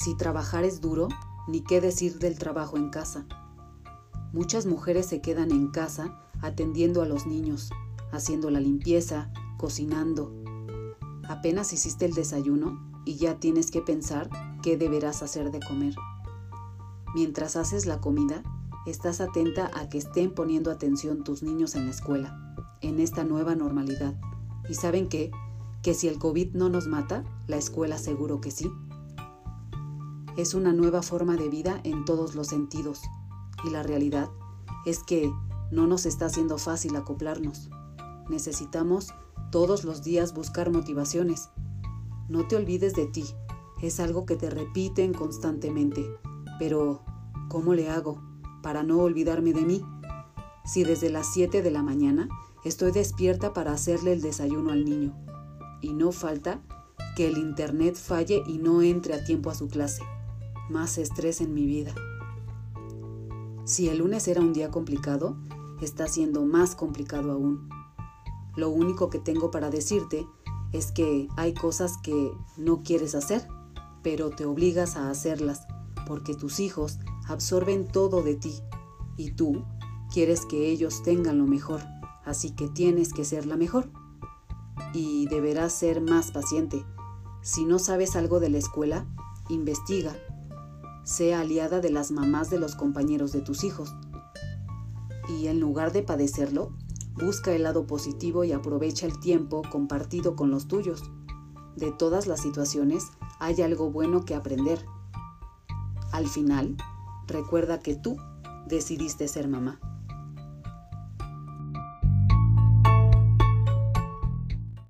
Si trabajar es duro, ni qué decir del trabajo en casa. Muchas mujeres se quedan en casa atendiendo a los niños, haciendo la limpieza, cocinando. Apenas hiciste el desayuno y ya tienes que pensar qué deberás hacer de comer. Mientras haces la comida, estás atenta a que estén poniendo atención tus niños en la escuela, en esta nueva normalidad. ¿Y saben qué? Que si el COVID no nos mata, la escuela seguro que sí. Es una nueva forma de vida en todos los sentidos. Y la realidad es que no nos está haciendo fácil acoplarnos. Necesitamos todos los días buscar motivaciones. No te olvides de ti. Es algo que te repiten constantemente. Pero, ¿cómo le hago para no olvidarme de mí? Si desde las 7 de la mañana estoy despierta para hacerle el desayuno al niño. Y no falta que el internet falle y no entre a tiempo a su clase. Más estrés en mi vida. Si el lunes era un día complicado, está siendo más complicado aún. Lo único que tengo para decirte es que hay cosas que no quieres hacer, pero te obligas a hacerlas porque tus hijos absorben todo de ti y tú quieres que ellos tengan lo mejor, así que tienes que ser la mejor. Y deberás ser más paciente. Si no sabes algo de la escuela, investiga. Sea aliada de las mamás de los compañeros de tus hijos. Y en lugar de padecerlo, busca el lado positivo y aprovecha el tiempo compartido con los tuyos. De todas las situaciones hay algo bueno que aprender al final, recuerda que tú decidiste ser mamá.